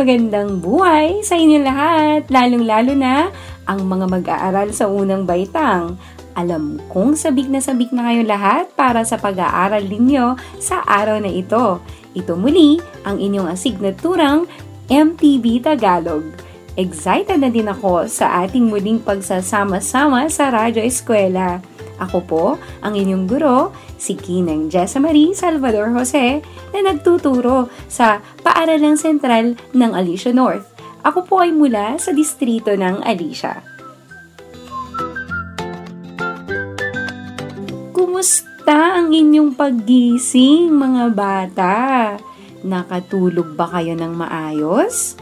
Magandang buhay sa inyo lahat, lalong-lalo na ang mga mag-aaral sa unang baitang. Alam kong sabik na sabik na kayo lahat para sa pag-aaral ninyo sa araw na ito. Ito muli ang inyong asignaturang MTV Tagalog. Excited na din ako sa ating muling pagsasama-sama sa Radyo Eskwela. Ako po, ang inyong guro, si Kinang Jessa Marie Salvador Jose, na nagtuturo sa Paaralang Sentral ng Alicia North. Ako po ay mula sa distrito ng Alicia. Kumusta ang inyong paggising, mga bata? Nakatulog ba kayo ng maayos?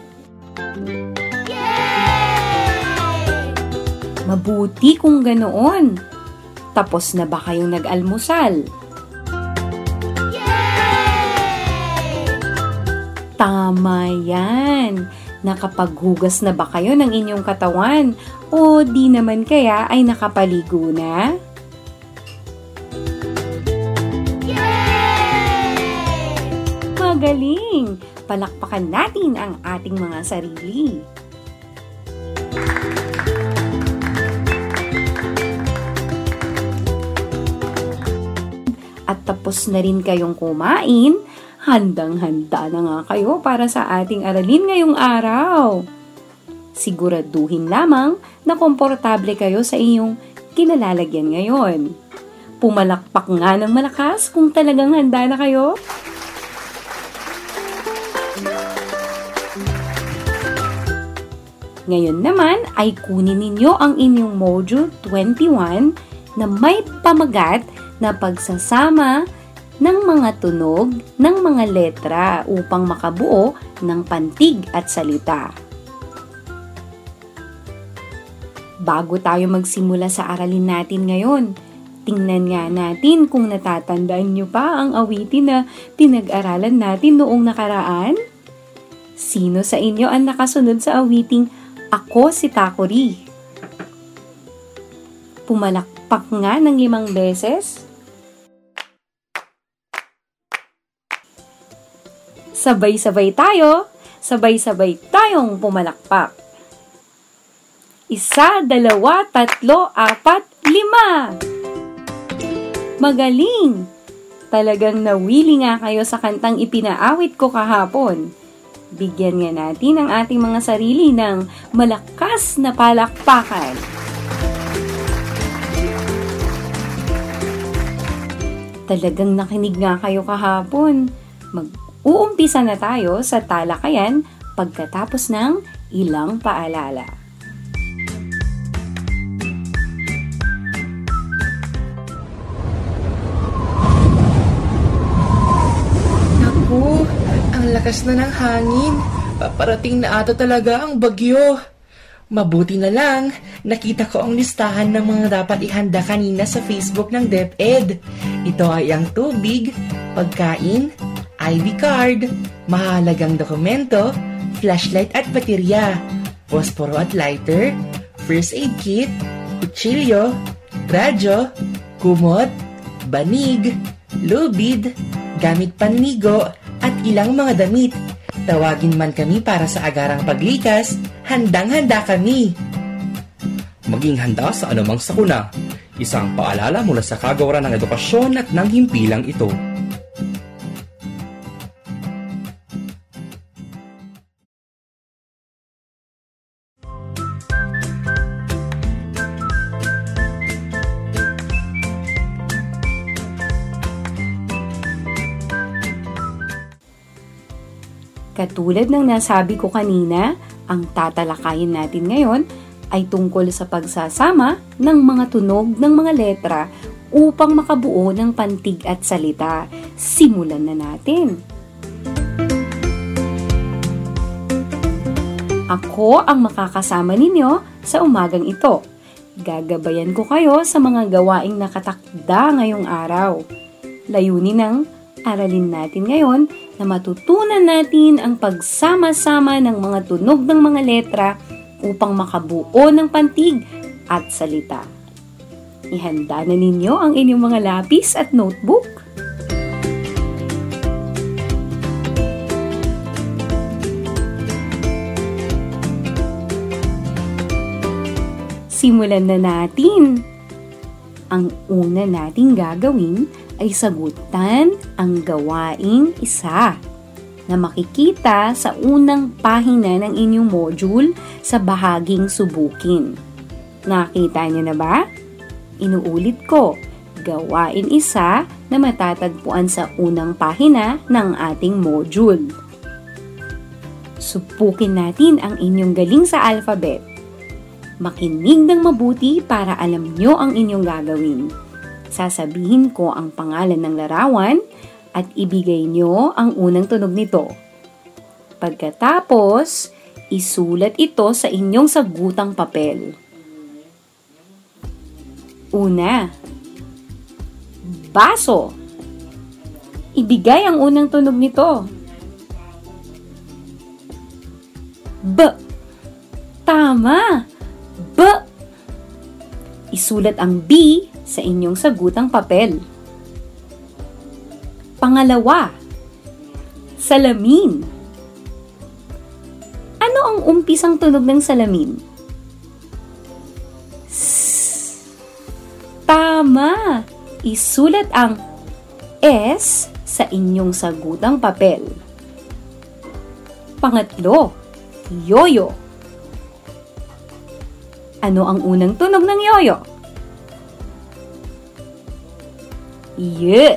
Mabuti kung ganoon. Tapos na ba kayong nag-almusal? Tama yan. Nakapaghugas na ba kayo ng inyong katawan? O di naman kaya ay nakapaligo na? Magaling! Palakpakan natin ang ating mga sarili. At tapos na rin kayong kumain, handang-handa na nga kayo para sa ating aralin ngayong araw. Siguraduhin lamang na komportable kayo sa inyong kinalalagyan ngayon. Pumalakpak nga ng malakas kung talagang handa na kayo. Ngayon naman ay kunin ninyo ang inyong Module 21 na may pamagat na pagsasama ng mga tunog ng mga letra upang makabuo ng pantig at salita. Bago tayo magsimula sa aralin natin ngayon, tingnan nga natin kung natatandaan nyo pa ang awitin na pinag-aralan natin noong nakaraan. Sino sa inyo ang nakasunod sa awiting Ako si Takori? Pumalakpak nga ng limang beses. Sabay-sabay tayo, sabay-sabay tayong pumalakpak. Isa, dalawa, tatlo, apat, lima. Magaling! Talagang nawili nga kayo sa kantang ipinaawit ko kahapon. Bigyan nga natin ang ating mga sarili ng malakas na palakpakan. Talagang nakinig nga kayo kahapon. Mag-uumpisa na tayo sa talakayan pagkatapos ng ilang paalala. Naku, ang lakas na ng hangin. Paparating na ata talaga ang bagyo. Mabuti na lang, nakita ko ang listahan ng mga dapat ihanda kanina sa Facebook ng DepEd. Ito ay ang tubig, pagkain, ID card, mahalagang dokumento, flashlight at baterya, posporo at lighter, first aid kit, kutsilyo, radyo, kumot, banig, lubid, gamit panligo, at ilang mga damit. Tawagin man kami para sa agarang paglikas, handang-handa kami. maging handa sa anumang sakuna. Isang paalala mula sa kagawaran ng edukasyon at ng himpilang ito. Katulad ng nasabi ko kanina, ang tatalakayin natin ngayon ay tungkol sa pagsasama ng mga tunog ng mga letra upang makabuo ng pantig at salita. Simulan na natin. Ako ang makakasama ninyo sa umagang ito. Gagabayan ko kayo sa mga gawaing nakatakda ngayong araw. Layunin ng aralin natin ngayon na matutunan natin ang pagsama-sama ng mga tunog ng mga letra upang makabuo ng pantig at salita. Ihanda na ninyo ang inyong mga lapis at notebook. Simulan na natin! Ang una nating gagawin ay sagutan ang gawaing isa na makikita sa unang pahina ng inyong module sa bahaging subukin. Nakita niyo na ba? Inuulit ko, gawain isa na matatagpuan sa unang pahina ng ating module. Supukin natin ang inyong galing sa alphabet. Makinig ng mabuti para alam nyo ang inyong gagawin. Sasabihin ko ang pangalan ng larawan at ibigay nyo ang unang tunog nito. Pagkatapos, isulat ito sa inyong sagutang papel. Una, baso. Ibigay ang unang tunog nito. B. Tama! B. Isulat ang B sa inyong sagutang papel. Pangalawa, salamin. Ano ang umpisang tunog ng salamin? S. Tama! Isulat ang S sa inyong sagutang papel. Pangatlo, yoyo. Ano ang unang tunog ng yoyo? Y.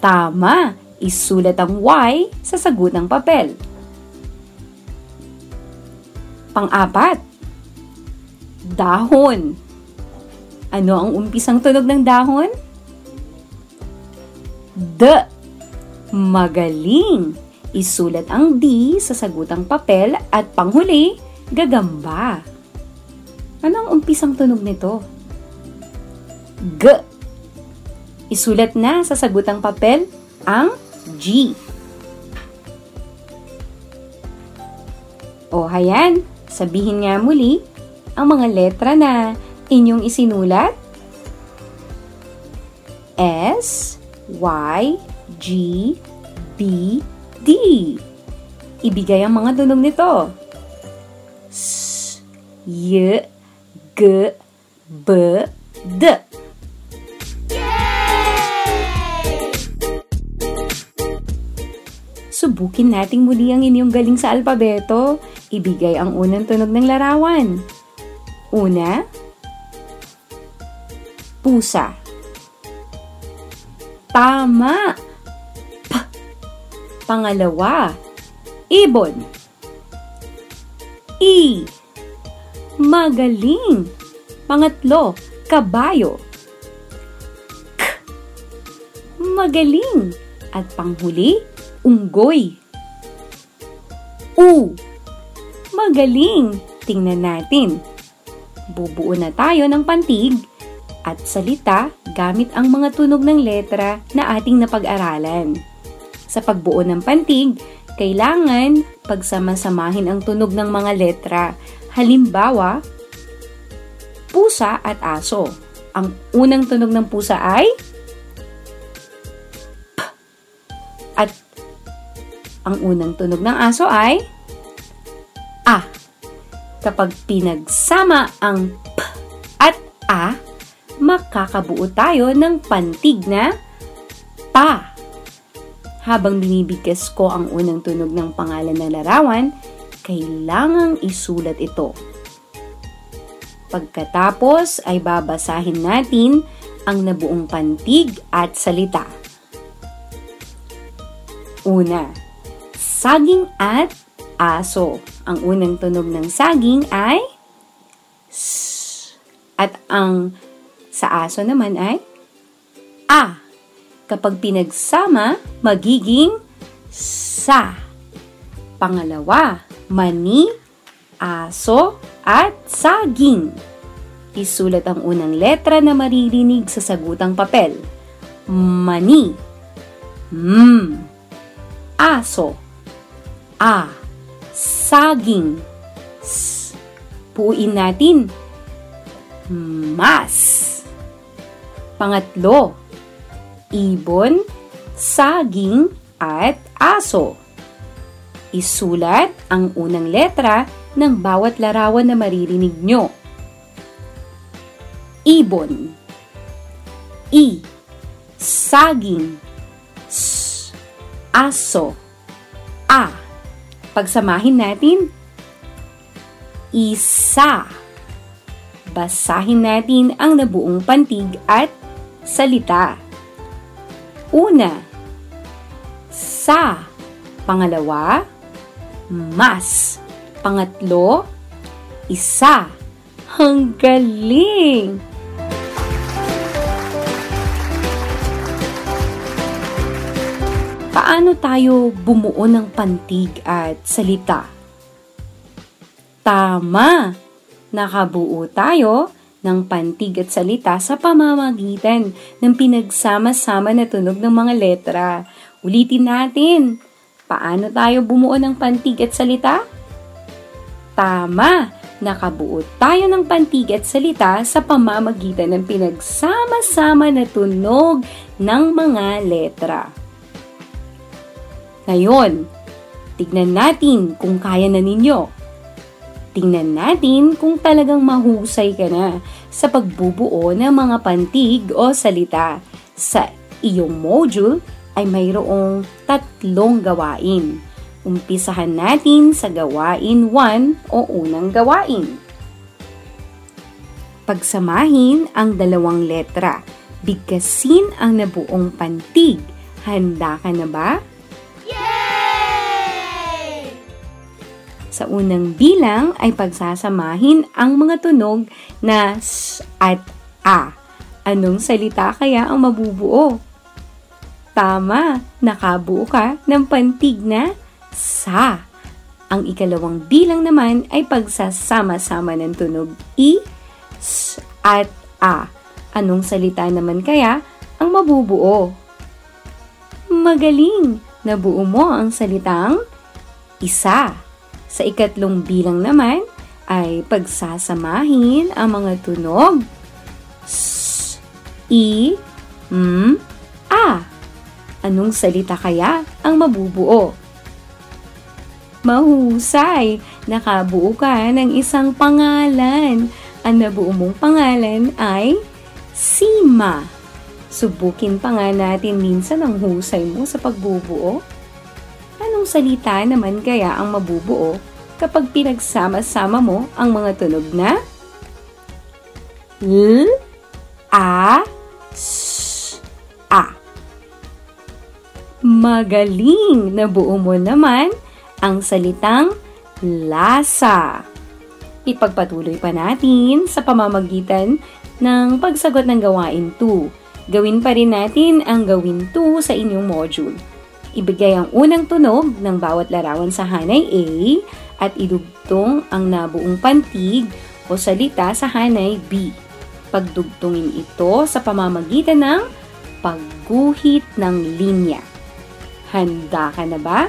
Tama, isulat ang Y sa sagutang papel. Pang-apat, dahon. Ano ang umpisang tunog ng dahon? D. Magaling. Isulat ang D sa sagutang papel at panghuli, gagamba. Ano ang umpisang tunog nito? G. Isulat na sa sagutang papel ang G. O hayan, sabihin nga muli ang mga letra na inyong isinulat. S, Y, G, B, D. Ibigay ang mga tunog nito. S, Y, G, B, D. Subukin nating muli ang inyong galing sa alpabeto. Ibigay ang unang tunog ng larawan. Una, pusa. Tama! P. Pangalawa, ibon. I. Magaling. Pangatlo, kabayo. K. Magaling. At panghuli, unggoy. U. Magaling. Tingnan natin. Bubuo na tayo ng pantig at salita gamit ang mga tunog ng letra na ating napag-aralan. Sa pagbuo ng pantig, kailangan pagsamasamahin ang tunog ng mga letra. Halimbawa, pusa at aso. Ang unang tunog ng pusa ay ang unang tunog ng aso ay A. Kapag pinagsama ang P at A, makakabuo tayo ng pantig na pa. Habang binibigkas ko ang unang tunog ng pangalan ng larawan, kailangang isulat ito. Pagkatapos ay babasahin natin ang nabuong pantig at salita. Una, saging at aso. Ang unang tunog ng saging ay S. At ang sa aso naman ay A. Kapag pinagsama, magiging sa. Pangalawa, mani, aso, at saging. Isulat ang unang letra na maririnig sa sagutang papel. Mani. M. Aso. A. Saging. S. Puin natin. Mas. Pangatlo, ibon, saging, at aso. Isulat ang unang letra ng bawat larawan na maririnig nyo. Ibon I Saging S Aso A Pagsamahin natin Isa Basahin natin ang nabuong pantig at salita. Una, sa. Pangalawa, mas. Pangatlo, isa. Ang galing! Paano tayo bumuo ng pantig at salita? Tama! Nakabuo tayo ng pantig at salita sa pamamagitan ng pinagsama-sama na tunog ng mga letra. Ulitin natin. Paano tayo bumuo ng pantig at salita? Tama! Nakabuo tayo ng pantig at salita sa pamamagitan ng pinagsama-sama na tunog ng mga letra. Ngayon, tignan natin kung kaya na ninyo. Tingnan natin kung talagang mahusay ka na sa pagbubuo ng mga pantig o salita. Sa iyong module ay mayroong tatlong gawain. Umpisahan natin sa gawain 1 o unang gawain. Pagsamahin ang dalawang letra. Bigkasin ang nabuong pantig. Handa ka na ba? Sa unang bilang ay pagsasamahin ang mga tunog na s at a. Anong salita kaya ang mabubuo? Tama, nakabuo ka ng pantig na sa. Ang ikalawang bilang naman ay pagsasama-sama ng tunog i, s, at a. Anong salita naman kaya ang mabubuo? Magaling! Nabuo mo ang salitang isa. Sa ikatlong bilang naman ay pagsasamahin ang mga tunog s, i, m, a. Anong salita kaya ang mabubuo? Mahusay! Nakabuo ka ng isang pangalan. Ang nabuo mong pangalan ay Sima. Subukin pa nga natin minsan ang husay mo sa pagbubuo. Anong salita naman kaya ang mabubuo kapag pinagsama-sama mo ang mga tunog na L, A, S, A. Magaling! Nabuo mo naman ang salitang lasa. Ipagpatuloy pa natin sa pamamagitan ng pagsagot ng gawain 2. Gawin pa rin natin ang gawin 2 sa inyong module. Ibigay ang unang tunog ng bawat larawan sa hanay A at idugtong ang nabuong pantig o salita sa hanay B. Pagdugtungin ito sa pamamagitan ng pagguhit ng linya. Handa ka na ba?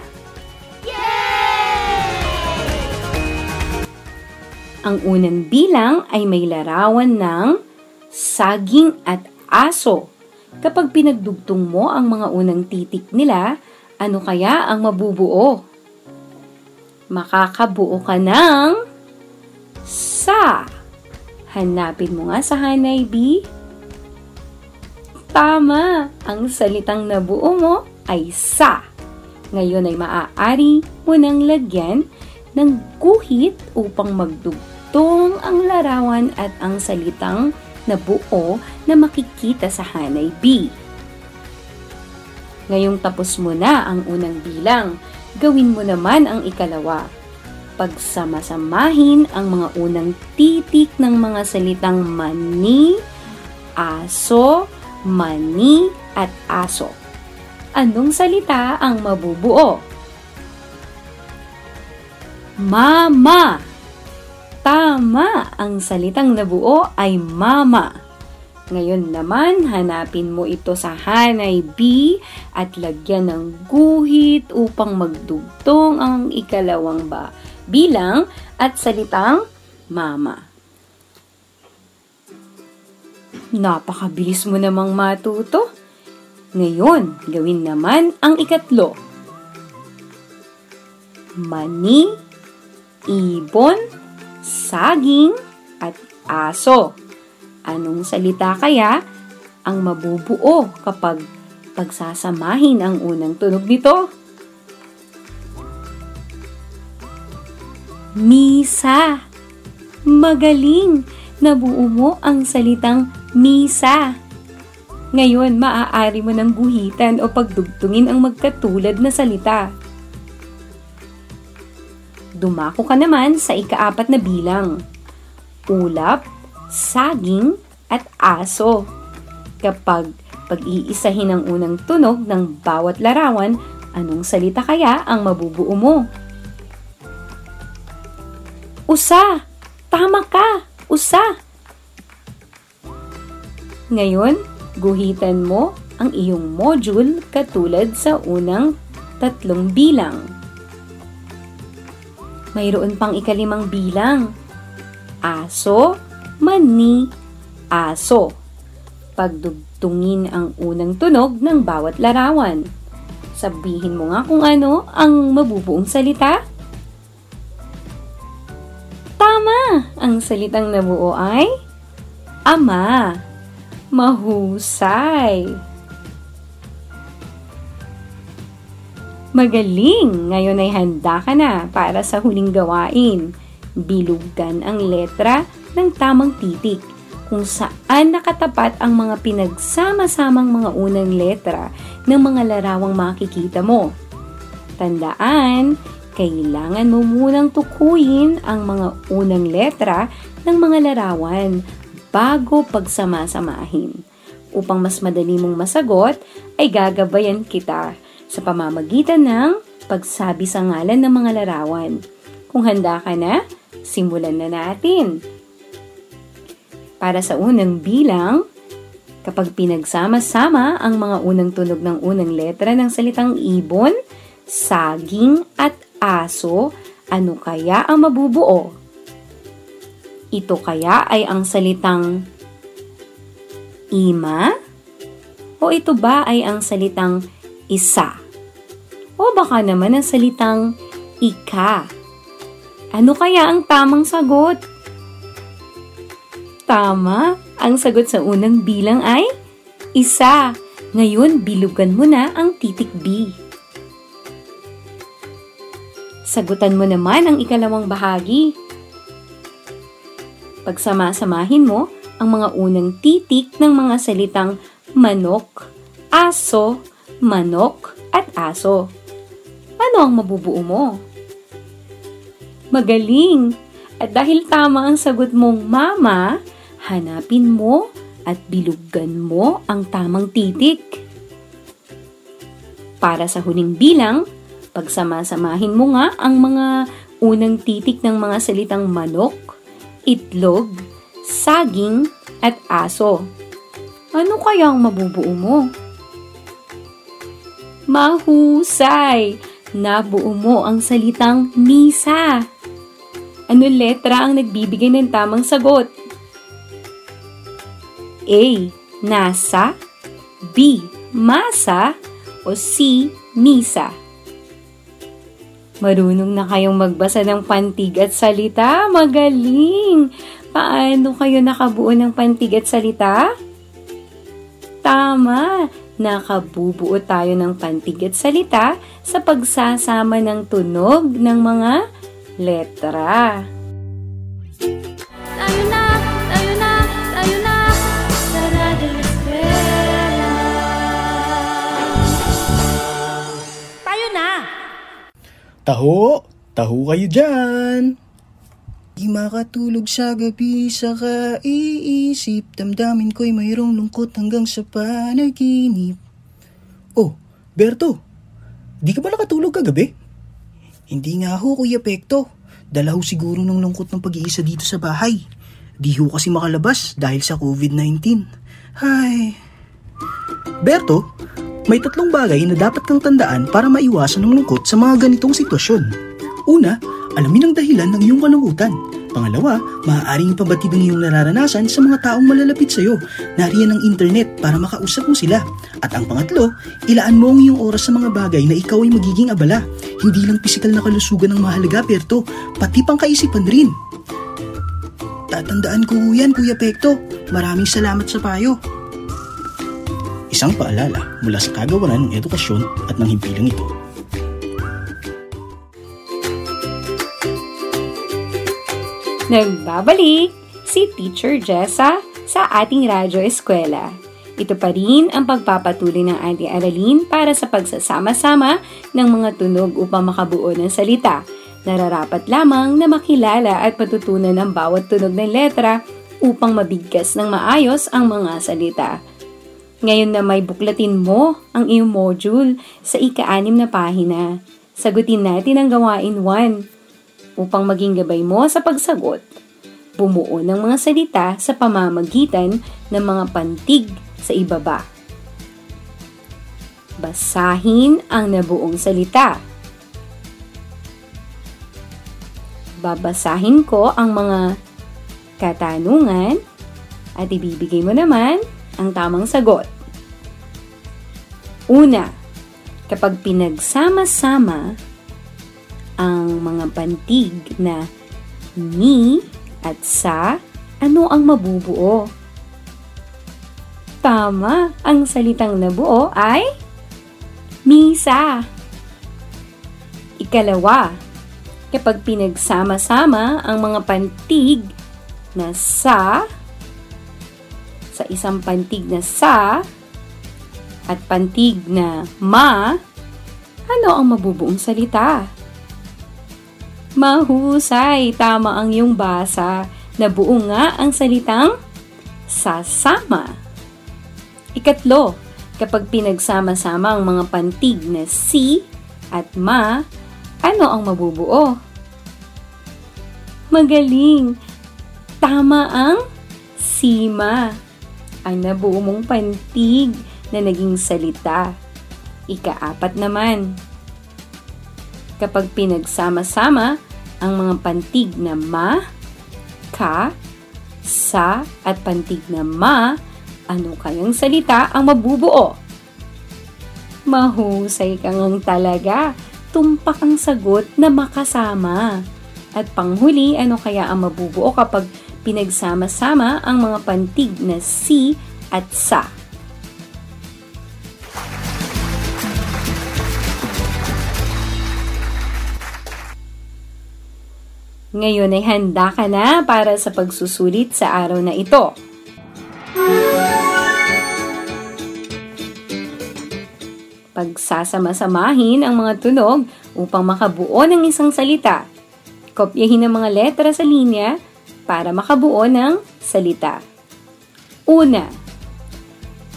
Ang unang bilang ay may larawan ng saging at aso. Kapag pinagdugtong mo ang mga unang titik nila, ano kaya ang mabubuo? Makakabuo ka ng sa. Hanapin mo nga sa hanay B. Tama! Ang salitang nabuo mo ay sa. Ngayon ay maaari mo nang lagyan ng guhit upang magdugtong ang larawan at ang salitang nabuo na makikita sa hanay B. Ngayong tapos mo na ang unang bilang, gawin mo naman ang ikalawa. Pagsamasamahin ang mga unang titik ng mga salitang mani, aso, mani, at aso. Anong salita ang mabubuo? Mama! Tama! Ang salitang nabuo ay mama. Ngayon naman, hanapin mo ito sa hanay B at lagyan ng guhit upang magdugtong ang ikalawang ba bilang at salitang mama. Napakabilis mo namang matuto. Ngayon, gawin naman ang ikatlo. Mani, ibon, saging, at aso. Anong salita kaya ang mabubuo kapag pagsasamahin ang unang tunog nito? Misa. Magaling! Nabuo mo ang salitang misa. Ngayon, maaari mo ng guhitan o pagdugtungin ang magkatulad na salita. Dumako ka naman sa ikaapat na bilang. Ulap, saging, at aso. Kapag pag-iisahin ang unang tunog ng bawat larawan, anong salita kaya ang mabubuo mo? Usa! Tama ka! Usa! Ngayon, guhitan mo ang iyong module katulad sa unang tatlong bilang. Mayroon pang ikalimang bilang. Aso, mani, aso. Pagdugtungin ang unang tunog ng bawat larawan. Sabihin mo nga kung ano ang mabubuong salita. Tama! Ang salitang nabuo ay Ama. Mahusay. Magaling! Ngayon ay handa ka na para sa huling gawain. Bilugan ang letra ng tamang titik kung saan nakatapat ang mga pinagsama-samang mga unang letra ng mga larawang makikita mo. Tandaan, kailangan mo munang tukuyin ang mga unang letra ng mga larawan bago pagsama-samahin. Upang mas madali mong masagot, ay gagabayan kita sa pamamagitan ng pagsabi sa ngalan ng mga larawan. Kung handa ka na, simulan na natin. Para sa unang bilang, kapag pinagsama-sama ang mga unang tunog ng unang letra ng salitang ibon, saging at aso, ano kaya ang mabubuo? Ito kaya ay ang salitang ima? O ito ba ay ang salitang isa? O baka naman ang salitang ika? Ano kaya ang tamang sagot? Tama, ang sagot sa unang bilang ay isa. Ngayon, bilugan mo na ang titik B. Sagutan mo naman ang ikalawang bahagi. Pagsama-samahin mo ang mga unang titik ng mga salitang manok, aso, manok, at aso. Ano ang mabubuo mo? Magaling! At dahil tama ang sagot mong mama, hanapin mo at bilugan mo ang tamang titik. Para sa huling bilang, pagsama-samahin mo nga ang mga unang titik ng mga salitang manok, itlog, saging, at aso. Ano kaya ang mabubuo mo? Mahusay! Nabuo mo ang salitang misa. Ano letra ang nagbibigay ng tamang sagot? A. Nasa B. Masa o C. Misa Marunong na kayong magbasa ng pantig at salita? Magaling! Paano kayo nakabuo ng pantig at salita? Tama! Nakabubuo tayo ng pantig at salita sa pagsasama ng tunog ng mga letra. Tayo na, tayo na, tayo na Sa Radyo Eskwela Taho! Taho kayo dyan! Di makatulog sa gabi sa kaiisip Damdamin ko'y mayroong lungkot hanggang sa panaginip Oh, Berto! Di ka ba nakatulog kagabi? Hindi nga ho, Kuya Pekto. Dala siguro ng lungkot ng pag-iisa dito sa bahay. Di ho kasi makalabas dahil sa COVID-19. Hay... Berto, may tatlong bagay na dapat kang tandaan para maiwasan ng lungkot sa mga ganitong sitwasyon. Una, alamin ang dahilan ng iyong kalungkutan. Pangalawa, maaaring ipabatid ang iyong nararanasan sa mga taong malalapit sa iyo. Nariyan ang internet para makausap mo sila. At ang pangatlo, ilaan mo ang iyong oras sa mga bagay na ikaw ay magiging abala. Hindi lang pisikal na kalusugan ang mahalaga, Perto, pati pang kaisipan rin. Tatandaan ko yan, Kuya Pekto. Maraming salamat sa payo. Isang paalala mula sa kagawaran ng edukasyon at ng himpilang ito. Nagbabalik si Teacher Jessa sa ating Radyo Eskwela. Ito pa rin ang pagpapatuloy ng ating aralin para sa pagsasama-sama ng mga tunog upang makabuo ng salita. Nararapat lamang na makilala at patutunan ang bawat tunog ng letra upang mabigkas ng maayos ang mga salita. Ngayon na may buklatin mo ang iyong module sa ika-anim na pahina, sagutin natin ang gawain 1 upang maging gabay mo sa pagsagot. Bumuo ng mga salita sa pamamagitan ng mga pantig sa ibaba. Basahin ang nabuong salita. Babasahin ko ang mga katanungan at ibibigay mo naman ang tamang sagot. Una, kapag pinagsama-sama ang mga pantig na ni at sa, ano ang mabubuo? Tama, ang salitang nabuo ay misa. Ikalawa, kapag pinagsama-sama ang mga pantig na sa sa isang pantig na sa at pantig na ma, ano ang mabubuong salita? Mahusay, tama ang iyong basa. Nabuo nga ang salitang sasama. Ikatlo, kapag pinagsama-sama ang mga pantig na si at ma, ano ang mabubuo? Magaling! Tama ang sima. Ang nabuo mong pantig na naging salita. Ikaapat naman. Kapag pinagsama-sama ang mga pantig na ma, ka, sa, at pantig na ma, ano kayang salita ang mabubuo? Mahusay ka ngang talaga. Tumpak ang sagot na makasama. At panghuli, ano kaya ang mabubuo kapag pinagsama-sama ang mga pantig na si at sa? Ngayon ay handa ka na para sa pagsusulit sa araw na ito. Pagsasama-samahin ang mga tunog upang makabuo ng isang salita. Kopyahin ang mga letra sa linya para makabuo ng salita. Una,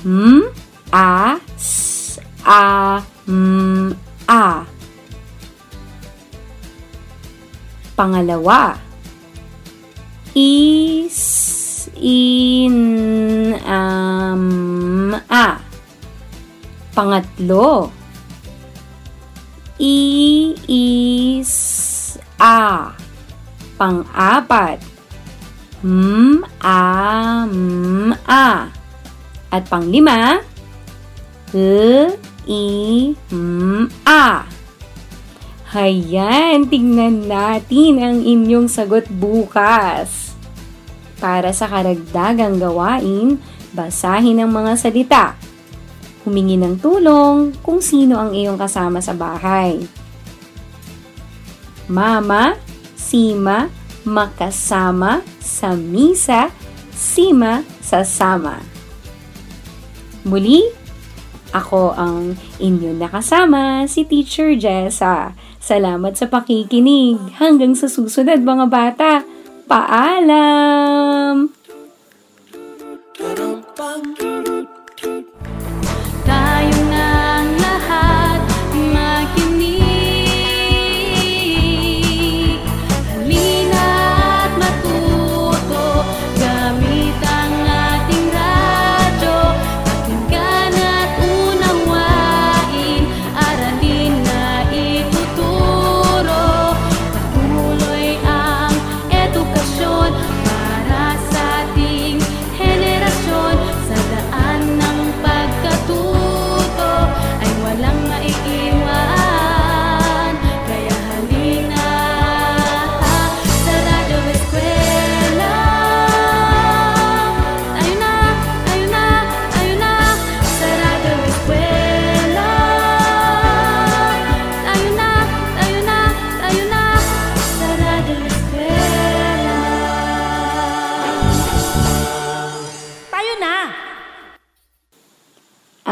M, A, S, A, M, A. Pangalawa, Is, In, Am, A. Pangatlo, I, Is, A. Pang-apat, M, A, M, A. At panglima, L, I, M, A. Hayan, tingnan natin ang inyong sagot bukas. Para sa karagdagang gawain, basahin ang mga salita. Humingi ng tulong kung sino ang iyong kasama sa bahay. Mama, sima, makasama, sa misa, sima, sasama. Muli, ako ang inyong nakasama, si Teacher Jessa. Salamat sa pakikinig. Hanggang sa susunod mga bata. Paalam! Tayo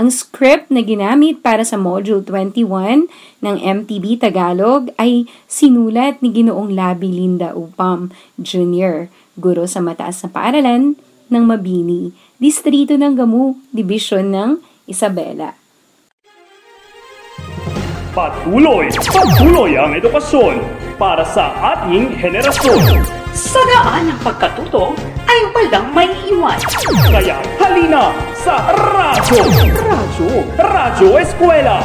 Ang script na ginamit para sa Module 21 ng MTB Tagalog ay sinulat ni Ginoong Labi Linda Upam Jr., guro sa mataas na paaralan ng Mabini, Distrito ng Gamu, Dibisyon ng Isabela. Patuloy, patuloy ang edukasyon para sa ating henerasyon. Sa daan ng pagkatuto ay walang may iwan. Kaya halina sa Radyo! Radyo! Radyo Eskwela!